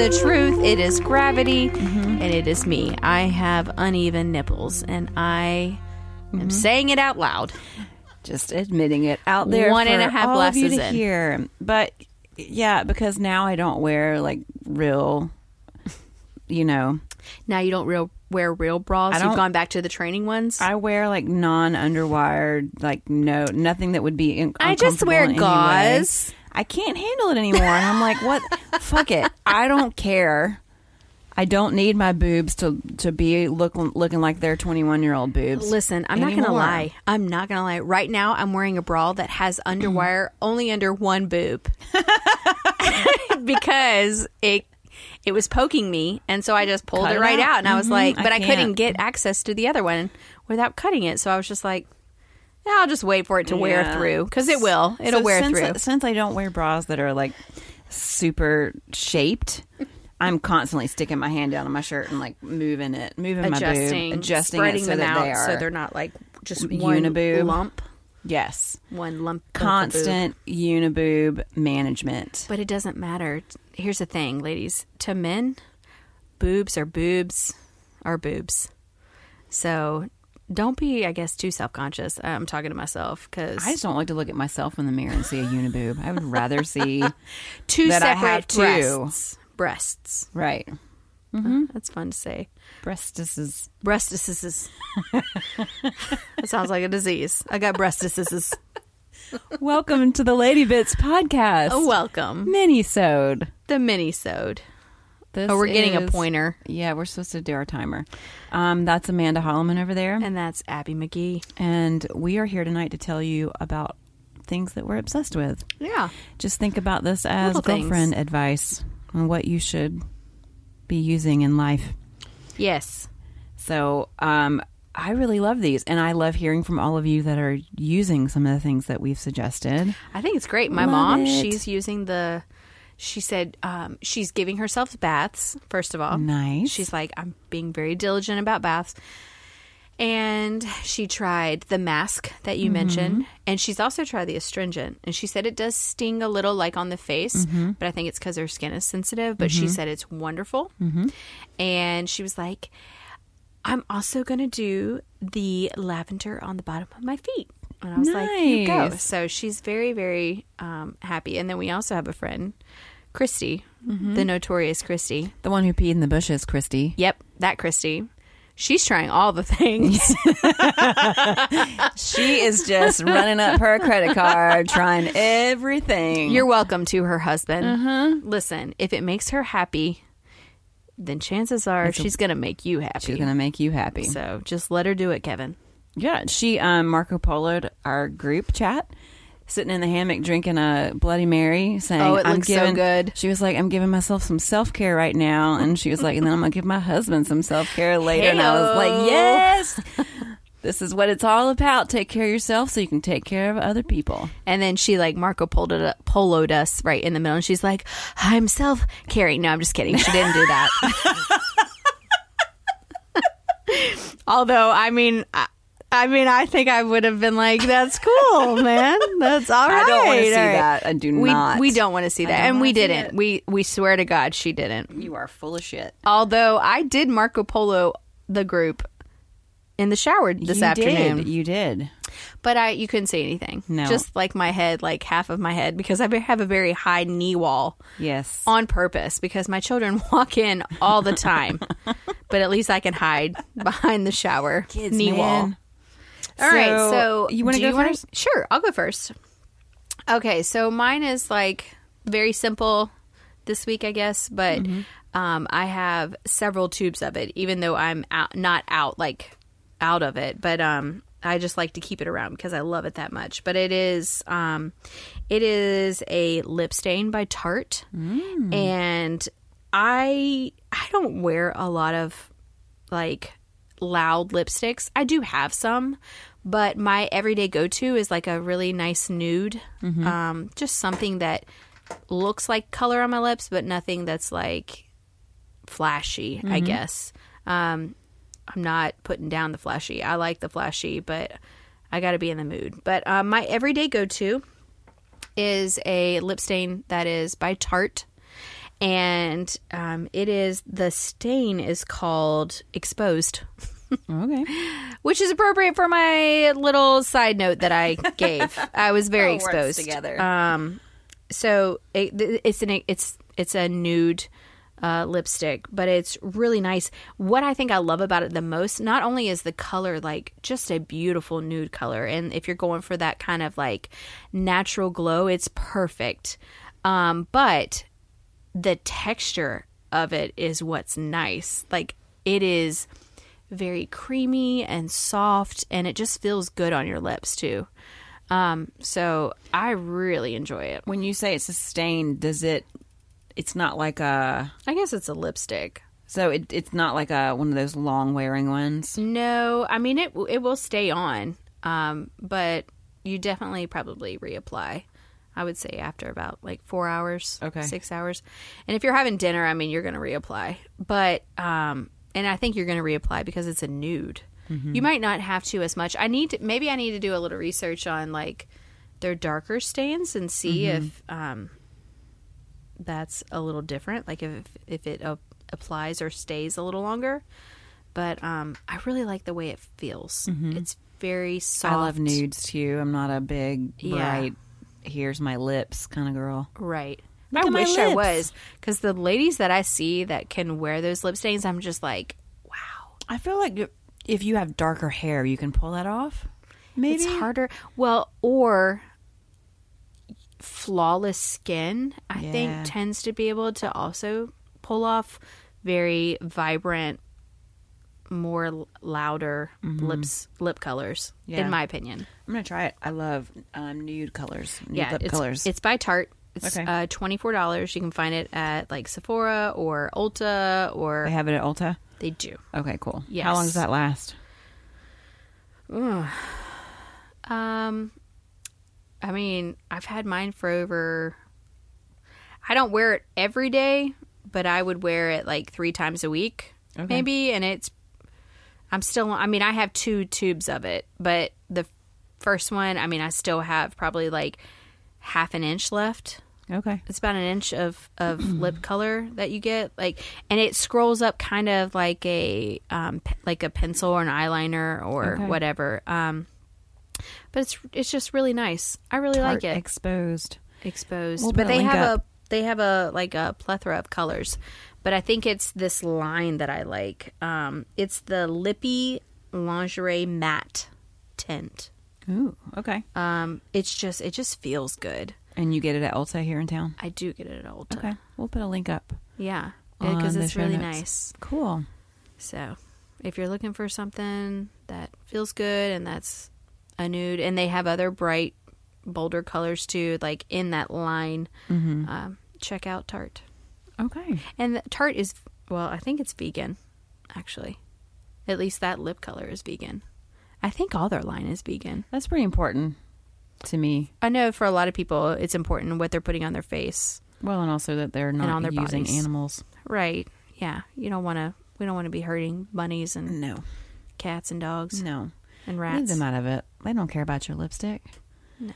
the truth. It is gravity, Mm-hmm. and it is me. I have uneven nipples, and I Mm-hmm. am saying it out loud. Just admitting it out there. One and a half all of you glasses to in. hear. But yeah, because now I don't wear like real, you know, Now you don't real wear real bras. You've gone back to the training ones. I wear like non underwired, like no, nothing that would be. In- I just wear in any way. gauze. I can't handle it anymore. And I'm like, what? Fuck it. I don't care. I don't need my boobs to to be looking looking like they're 21 year old boobs. Listen, I'm not gonna lie. I'm not gonna lie. Right now, I'm wearing a bra that has underwire only under one boob because it it was poking me, and so I just pulled Cut it right out. out, and I was Mhm, like, but I, couldn't get access to the other one without cutting it, so I was just like, I'll just wait for it to wear Yeah. through because it will. It'll So wear since, through. Since I don't wear bras that are like super shaped, I'm constantly sticking my hand down on my shirt and like moving it, moving adjusting, my boob, adjusting spreading it so them that out they are so they're not like just one Uniboob. lump, yes, one lump, constant uniboob management. But it doesn't matter. Here's the thing, ladies. To men, boobs are boobs are boobs. So don't be, I guess, too self conscious. Uh, I'm talking to myself because I just don't like to look at myself in the mirror and see a uniboob. I would rather see two that I separate have two. breasts. Breasts. right uh, mm-hmm. That's fun to say. breastises. Breastises. that sounds like a disease. I got breastises. Welcome to the Lady Bits podcast. Oh, welcome. mini-sode. The mini-sode. This Oh, we're getting a pointer. Yeah, we're supposed to do our timer. Um, that's Amanda Holloman over there. And that's Abbye McGee. And we are here tonight to tell you about things that we're obsessed with. Yeah. Just think about this as Little things. girlfriend advice on what you should be using in life. Yes. So, um, I really love these, and I love hearing from all of you that are using some of the things that we've suggested. I think it's great. My Love mom, it. she's using the. She said um, she's giving herself baths. First of all, Nice. She's like, I'm being very diligent about baths, and she tried the mask that you mentioned, and she's also tried the astringent. And she said it does sting a little, like on the face, but I think it's because her skin is sensitive. But she said it's wonderful, and she was like, I'm also going to do the lavender on the bottom of my feet. And I was like, you go. Nice. So she's very, very um, happy. And then we also have a friend, Christy, the notorious Christy. the one who peed in the bushes, Christy. Yep, that Christy. She's trying all the things. She is just running up her credit card, trying everything. You're welcome to her husband. Listen, if it makes her happy, then chances are she's going to make you happy. She's gonna make you happy. so just let her do it, Kevin. Yeah, she um Marco Poloed our group chat, sitting in the hammock drinking a Bloody Mary, saying, Oh, it "I'm looks so good. She was like, "I'm giving myself some self care right now," and she was like, "And then I'm gonna give my husband some self care later." And I was like, "Yes, this is what it's all about. Take care of yourself so you can take care of other people." And then she like Marco Poloed, it- poloed us right in the middle, and she's like, "I'm self caring." No, I'm just kidding. She didn't do that. Although, I mean, I, I mean, I think I would have been like, "That's cool, man. That's all right." I don't want to see all right." that. I do We not. we don't want to see that, and we didn't. it. We we swear to God, she didn't. You are full of shit. Although I did Marco Polo the group in the shower this you afternoon. Did. You did. But I, you couldn't see anything. No. just like my head, like half of my head, because I have a very high knee wall Yes. on purpose because my children walk in all the time. but at least I can hide behind the shower Kids, knee man. wall. All right, So, so you wanna do go wanna- first? Sure, I'll go first. Okay, so mine is like very simple this week, I guess, but Mm-hmm. um, I have several tubes of it, even though I'm out, not out like out of it, but um, I just like to keep it around because I love it that much. But it is um, it is a lip stain by Tarte, Mm. and I I don't wear a lot of like loud lipsticks. I do have some, but my everyday go to is like a really nice nude. Um, just something that looks like color on my lips, but nothing that's like flashy, I guess. Um, I'm not putting down the flashy. I like the flashy, but I got to be in the mood. But um, my everyday go to is a lip stain that is by Tarte and um, it is the stain is called exposed, Okay. which is appropriate for my little side note that I gave. I was very exposed together. Um, so it, it's an it's it's a nude uh, lipstick, but it's really nice. What I think I love about it the most, not only is the color like just a beautiful nude color, and if you're going for that kind of like natural glow, it's perfect. Um, but the texture of it is what's nice. Like it is very creamy and soft, and it just feels good on your lips too. Um, so I really enjoy it. When you say it's a stain, does it? It's not like a. I guess it's a lipstick. So it, it's not like a one of those long wearing ones. No, I mean it. It will stay on, um, but you definitely probably reapply. I would say after about like four hours, Okay. six hours. And if you're having dinner, I mean you're going to reapply. But um, and I think you're going to reapply because it's a nude. You might not have to as much. I need to, maybe I need to do a little research on like their darker stains and see if um, that's a little different. Like if if it uh, applies or stays a little longer. But um, I really like the way it feels. Mm-hmm. It's very soft. I love nudes too. I'm not a big Yeah. bright. Here's my lips kind of girl. Right. Look I wish I was because the ladies that I see that can wear those lip stains, I'm just like, wow. I feel like if you have darker hair, you can pull that off. Maybe It's harder. Well, or flawless skin, I Yeah. think, tends to be able to also pull off very vibrant, more louder lips, lip colors. Mm-hmm. Yeah. In my opinion, I'm gonna try it. I love um, nude colors. Nude yeah, lip it's, colors. It's by Tarte. It's Okay. uh, twenty four dollars. You can find it at like Sephora or Ulta, or they have it at Ulta. they do. Okay, cool. Yes. How long does that last? Um, I mean, I've had mine for over. I don't wear it every day, but I would wear it like three times a week, Okay. maybe. And it's, I'm still. I mean, I have two tubes of it, but the first one, I mean, I still have probably like half an inch left. Okay. It's about an inch of of lip color that you get, like, and it scrolls up kind of like a um like a pencil or an eyeliner or Okay. whatever. Um, but it's it's just really nice. I really like Tarte it. Exposed. Exposed, We'll but a they link have up. a they have a like a plethora of colors. But I think it's this line that I like. Um, it's the Lippy Lingerie Matte Tint. Ooh. Okay. Um, it's just it just feels good. And you get it at Ulta here in town. I do get it at Ulta. Okay. We'll put a link up. Yeah, because it's really notes. nice. Cool. So, if you're looking for something that feels good and that's a nude, and they have other bright, bolder colors too, like in that line, Mm-hmm. um, check out Tarte. Okay. And Tarte is, well, I think it's vegan, actually. At least that lip color is vegan. I think all their line is vegan. That's pretty important to me. I know for a lot of people, it's important what they're putting on their face. Well, and also that they're not on their using bodies. animals. Right. Yeah. You don't want to, we don't want to be hurting bunnies and No. cats and dogs No. and rats. Leave them out of it. They don't care about your lipstick. No.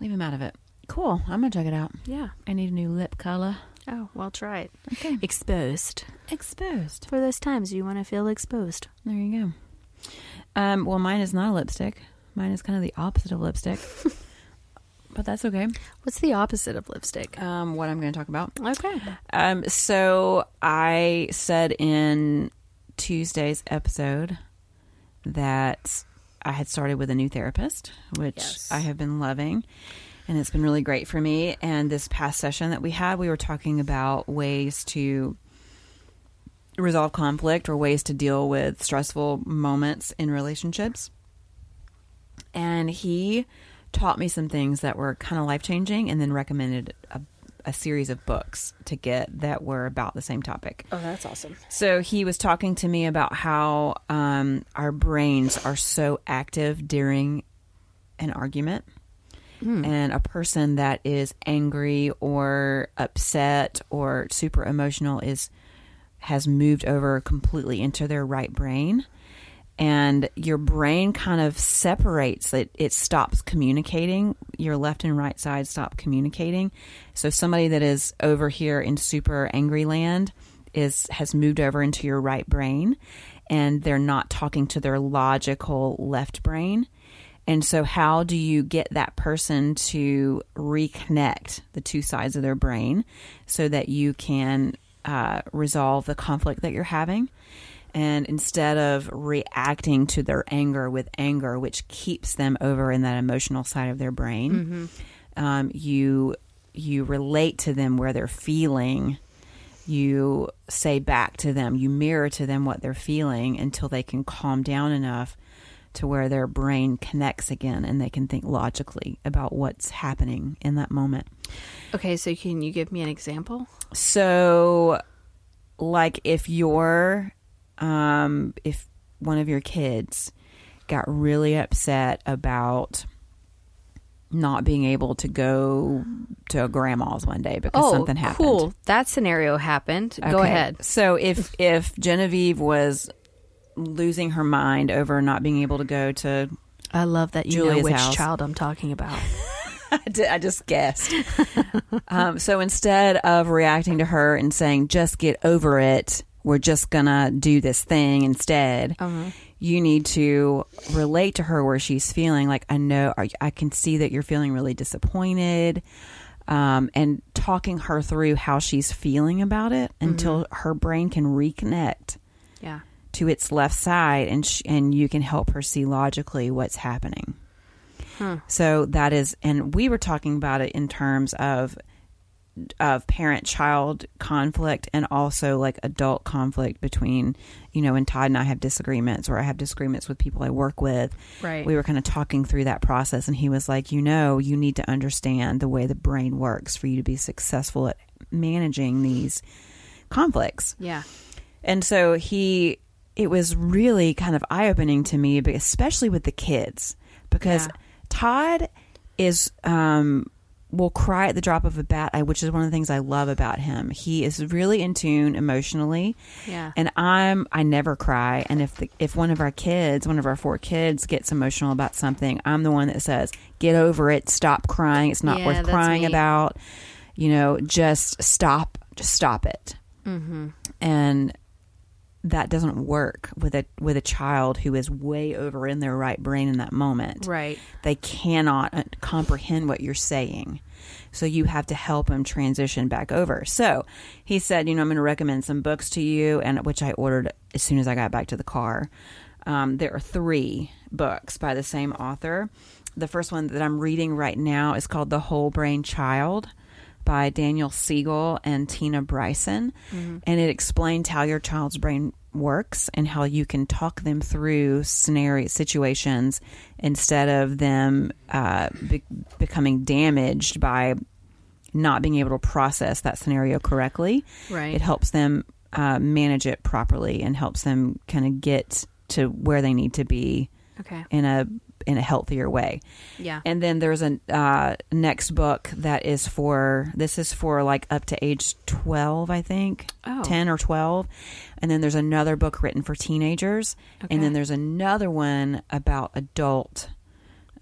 Leave them out of it. Cool. I'm gonna check it out. Yeah. I need a new lip color. Oh, well, try it. Okay. Exposed. Exposed. For those times you want to feel exposed. There you go. Um, well, mine is not a lipstick. Mine is kind of the opposite of lipstick. but that's okay. What's the opposite of lipstick? Um, what I'm going to talk about. Okay. Um, so I said in Tuesday's episode that I had started with a new therapist, which Yes. I have been loving. And it's been really great for me. And this past session that we had, we were talking about ways to resolve conflict or ways to deal with stressful moments in relationships. And he taught me some things that were kind of life changing and then recommended a, a series of books to get that were about the same topic. Oh, that's awesome. So he was talking to me about how um, our brains are so active during an argument. And a person that is angry or upset or super emotional is has moved over completely into their right brain. and your brain kind of separates it. It stops communicating. Your left and right side stop communicating. So somebody that is over here in super angry land is has moved over into your right brain and they're not talking to their logical left brain. And so how do you get that person to reconnect the two sides of their brain so that you can uh, resolve the conflict that you're having and instead of reacting to their anger with anger, which keeps them over in that emotional side of their brain, mm-hmm. um, you you relate to them where they're feeling. You say back to them, you mirror to them what they're feeling until they can calm down enough to where their brain connects again and they can think logically about what's happening in that moment. Okay, so can you give me an example? So, like if you're um, if one of your kids got really upset about not being able to go to a grandma's one day because oh, something happened. Cool. That scenario happened. Okay. Go ahead. So if if Genevieve was losing her mind over not being able to go to I love that you Julia's know which house. child I'm talking about. I, did, I just guessed. um, so instead of reacting to her and saying, just get over it, we're just gonna do this thing instead. Uh-huh. You need to relate to her where she's feeling like I know I can see that you're feeling really disappointed, um, and talking her through how she's feeling about it mm-hmm. until her brain can reconnect. Yeah. To its left side, and sh- and you can help her see logically what's happening. Huh. So that is, and we were talking about it in terms of of parent child conflict and also like adult conflict between you know and Todd and I have disagreements or I have disagreements with people I work with right we were kind of talking through that process and he was like you know you need to understand the way the brain works for you to be successful at managing these conflicts yeah and so he it was really kind of eye opening to me especially with the kids because yeah. Todd is um will cry at the drop of a bat, which is one of the things I love about him. He is really in tune emotionally. Yeah. And I'm I never cry. And if the, if one of our kids, one of our four kids gets emotional about something, I'm the one that says, "Get over it. Stop crying. It's not yeah, worth crying me. about. You know, just stop. Just stop it." Mm-hmm. And that doesn't work with a with a child who is way over in their right brain in that moment. Right. They cannot uh, comprehend what you're saying. So you have to help them transition back over. So he said, you know, I'm going to recommend some books to you, and which I ordered as soon as I got back to the car. Um, there are three books by the same author. The first one that I'm reading right now is called The Whole Brain Child by Daniel Siegel and Tina Bryson. Mm-hmm. And it explains how your child's brain works and how you can talk them through scenario situations instead of them uh, be- becoming damaged by not being able to process that scenario correctly. Right. It helps them uh, manage it properly and helps them kind of get to where they need to be okay. in a in a healthier way. Yeah. And then there's a uh, next book that is for this is for like up to age 12, I think. Oh. 10 or 12. And then there's another book written for teenagers. Okay. And then there's another one about adult.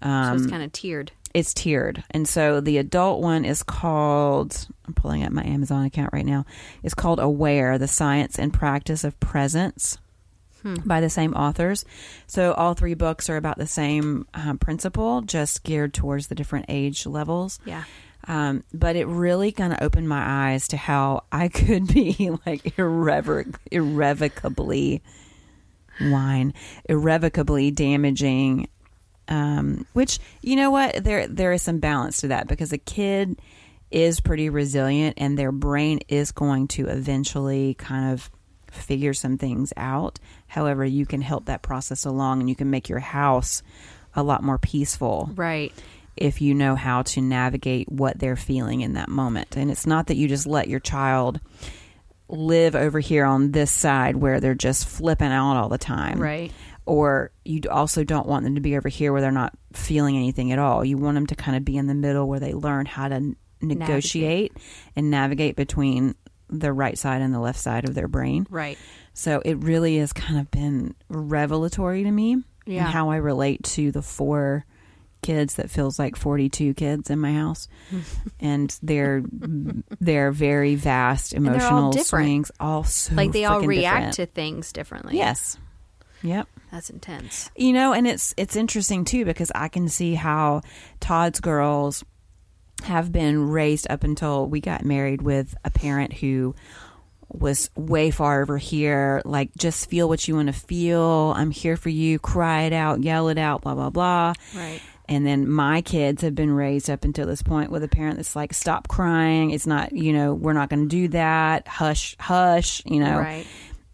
Um, so it's kind of tiered. It's tiered. And so the adult one is called, I'm pulling up my Amazon account right now. It's called Aware The Science and Practice of Presence hmm. by the same authors. So all three books are about the same um, principle, just geared towards the different age levels. Yeah. Um, but it really kind of opened my eyes to how I could be like irrevoc- irrevocably wine, irrevocably damaging. Um, which you know what there there is some balance to that because a kid is pretty resilient and their brain is going to eventually kind of figure some things out. However, you can help that process along and you can make your house a lot more peaceful. Right. If you know how to navigate what they're feeling in that moment. And it's not that you just let your child live over here on this side where they're just flipping out all the time. Right. Or you also don't want them to be over here where they're not feeling anything at all. You want them to kind of be in the middle where they learn how to negotiate navigate. and navigate between the right side and the left side of their brain. Right. So it really has kind of been revelatory to me Yeah. and how I relate to the four kids that feels like 42 kids in my house and they're they're very vast all emotional different. swings all so like they all react different. to things differently. yes yep That's intense. you know and it's it's interesting too because i can see how todd's girls have been raised up until we got married with a parent who was way far over here like just feel what you want to feel. I'm here for you. Cry it out yell it out blah blah blah. Right. and then my kids have been raised up until this point with a parent that's like stop crying. It's not you know we're not going to do that. Hush hush you know? Right.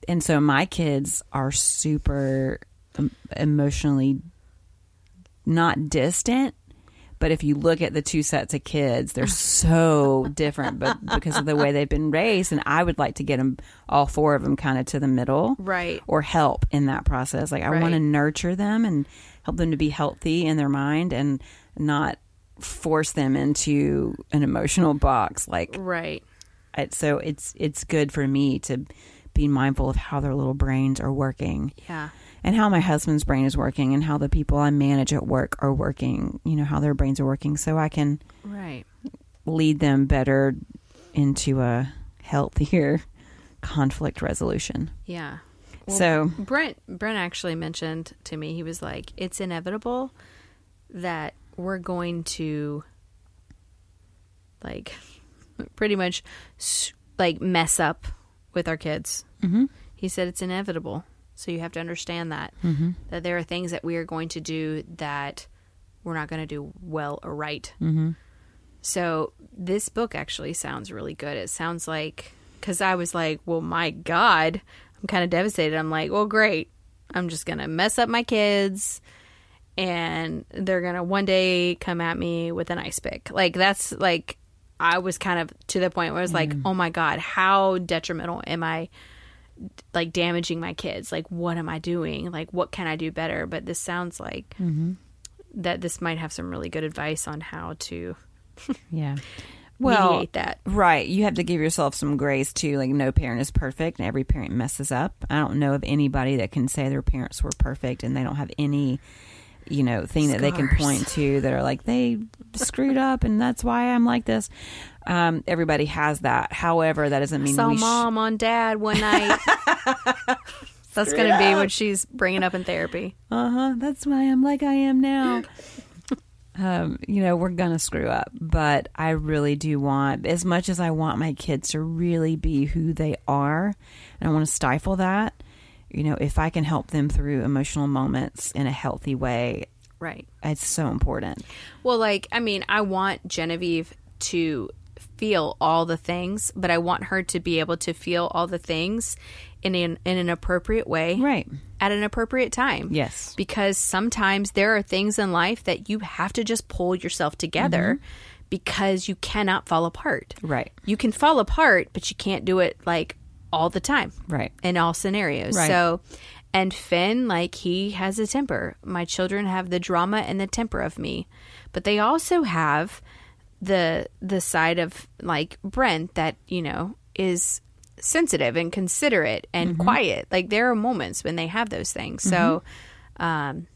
and so my kids are super emotionally not distant but if you look at the two sets of kids they're so different but because of the way they've been raised and i would like to get them all four of them kind of to the middle Right. or help in that process like i Right. want to nurture them and help them to be healthy in their mind and not force them into an emotional box like Right. I, so it's it's good for me to be mindful of how their little brains are working Yeah. And how my husband's brain is working and how the people I manage at work are working, you know, how their brains are working so I can Right. lead them better into a healthier conflict resolution. Yeah. Well, so, Brent Brent actually mentioned to me he was like it's inevitable that we're going to like pretty much like mess up with our kids. mhm, He said it's inevitable. So you have to understand that mhm, that there are things that we are going to do that we're not going to do well or right. mhm. So this book actually sounds really good. It sounds like because I was like, well, my God, I'm kind of devastated. I'm like, well, great. I'm just gonna mess up my kids, and they're gonna one day come at me with an ice pick. Like that's like I was kind of to the point where I was like, oh my God, how detrimental am I? Like damaging my kids. Like, what am I doing? Like, what can I do better? But this sounds like mm-hmm. that this might have some really good advice on how to Yeah. Well, that. Right. You have to give yourself some grace too. Like no parent is perfect and every parent messes up. I don't know of anybody that can say their parents were perfect and they don't have any, you know, thing that they can point to that are like they screwed up and that's why I'm like this. Um, everybody has that. However, that doesn't mean saw we sh- mom on dad one night. That's going to be what she's bringing up in therapy. uh-huh that's why i'm like i am now um you know we're gonna screw up but i really do want as much as i want my kids to really be who they are and i want to stifle that you know if i can help them through emotional moments in a healthy way Right. it's so important Well, like, I mean, I want Genevieve to feel all the things, but I want her to be able to feel all the things in an, in an appropriate way right at an appropriate time. yes because sometimes there are things in life that you have to just pull yourself together mm-hmm. because you cannot fall apart. right You can fall apart, but you can't do it like all the time right in all scenarios. Right. So, and Finn, like, he has a temper. My children have the drama and the temper of me, but they also have the the side of like Brent that you know is sensitive and considerate and mm-hmm. quiet. Like there are moments when they have those things. So, mm-hmm. um,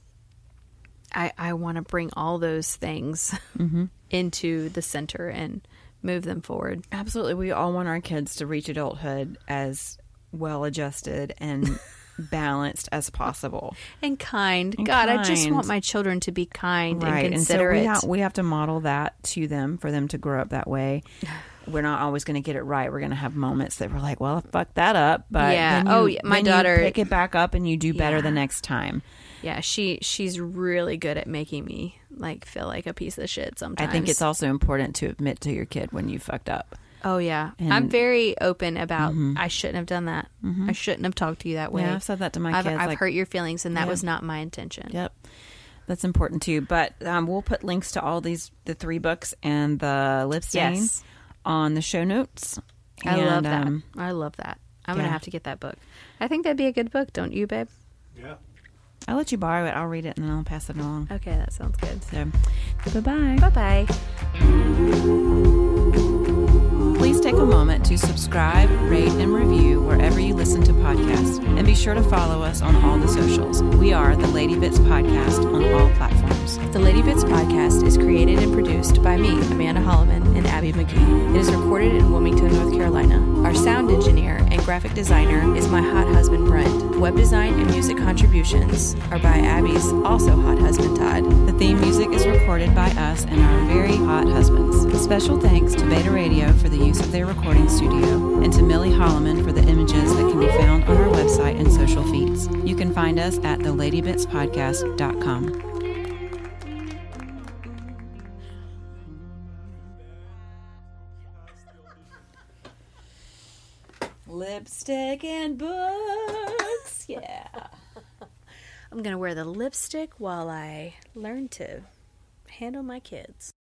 I I want to bring all those things mm-hmm. into the center and move them forward. Absolutely. We all want our kids to reach adulthood as well adjusted and balanced as possible. And kind. And God, I just want my children to be kind right. and And so considerate. we, ha- we have to model that to them for them to grow up that way. We're not always going to get it right. We're going to have moments that we're like, well, I fucked that up. But Yeah. then oh, you- Oh, yeah. My daughter- pick it back up and you do better the next time. yeah, she she's really good at making me like feel like a piece of shit sometimes. I think it's also important to admit to your kid when you fucked up. Oh yeah. I'm very open about I shouldn't have done that. I shouldn't have talked to you that way. Yeah, I've said that to my I've, kids. I've like, hurt your feelings and that Yeah. was not my intention. Yep. That's important too. But um, we'll put links to all these, the three books and the lip stain Yes. on the show notes. I love that. um, I love that. I'm gonna have to get that book. I think that'd be a good book, don't you, babe? Yeah. I'll let you borrow it. I'll read it and then I'll pass it along. Okay, that sounds good. So, bye bye. Bye bye. Please take a moment to subscribe, rate, and review wherever you listen to podcasts. And be sure to follow us on all the socials. We are the Lady Bits Podcast on all platforms. The Lady Bits podcast is created and produced by me, Amanda Holloman, and Abbye McGee. It is recorded in Wilmington, North Carolina. Our sound engineer and graphic designer is my hot husband, Brent. Web design and music contributions are by Abbye's also hot husband, Todd. The theme music is recorded by us and our very hot husbands. Special thanks to Beta Radio for the use of their recording studio and to Millie Holloman for the images that can be found on our website and social feeds. You can find us at theladybitspodcast.com. Lipstick and books. Yeah. I'm going to wear the lipstick while I learn to handle my kids.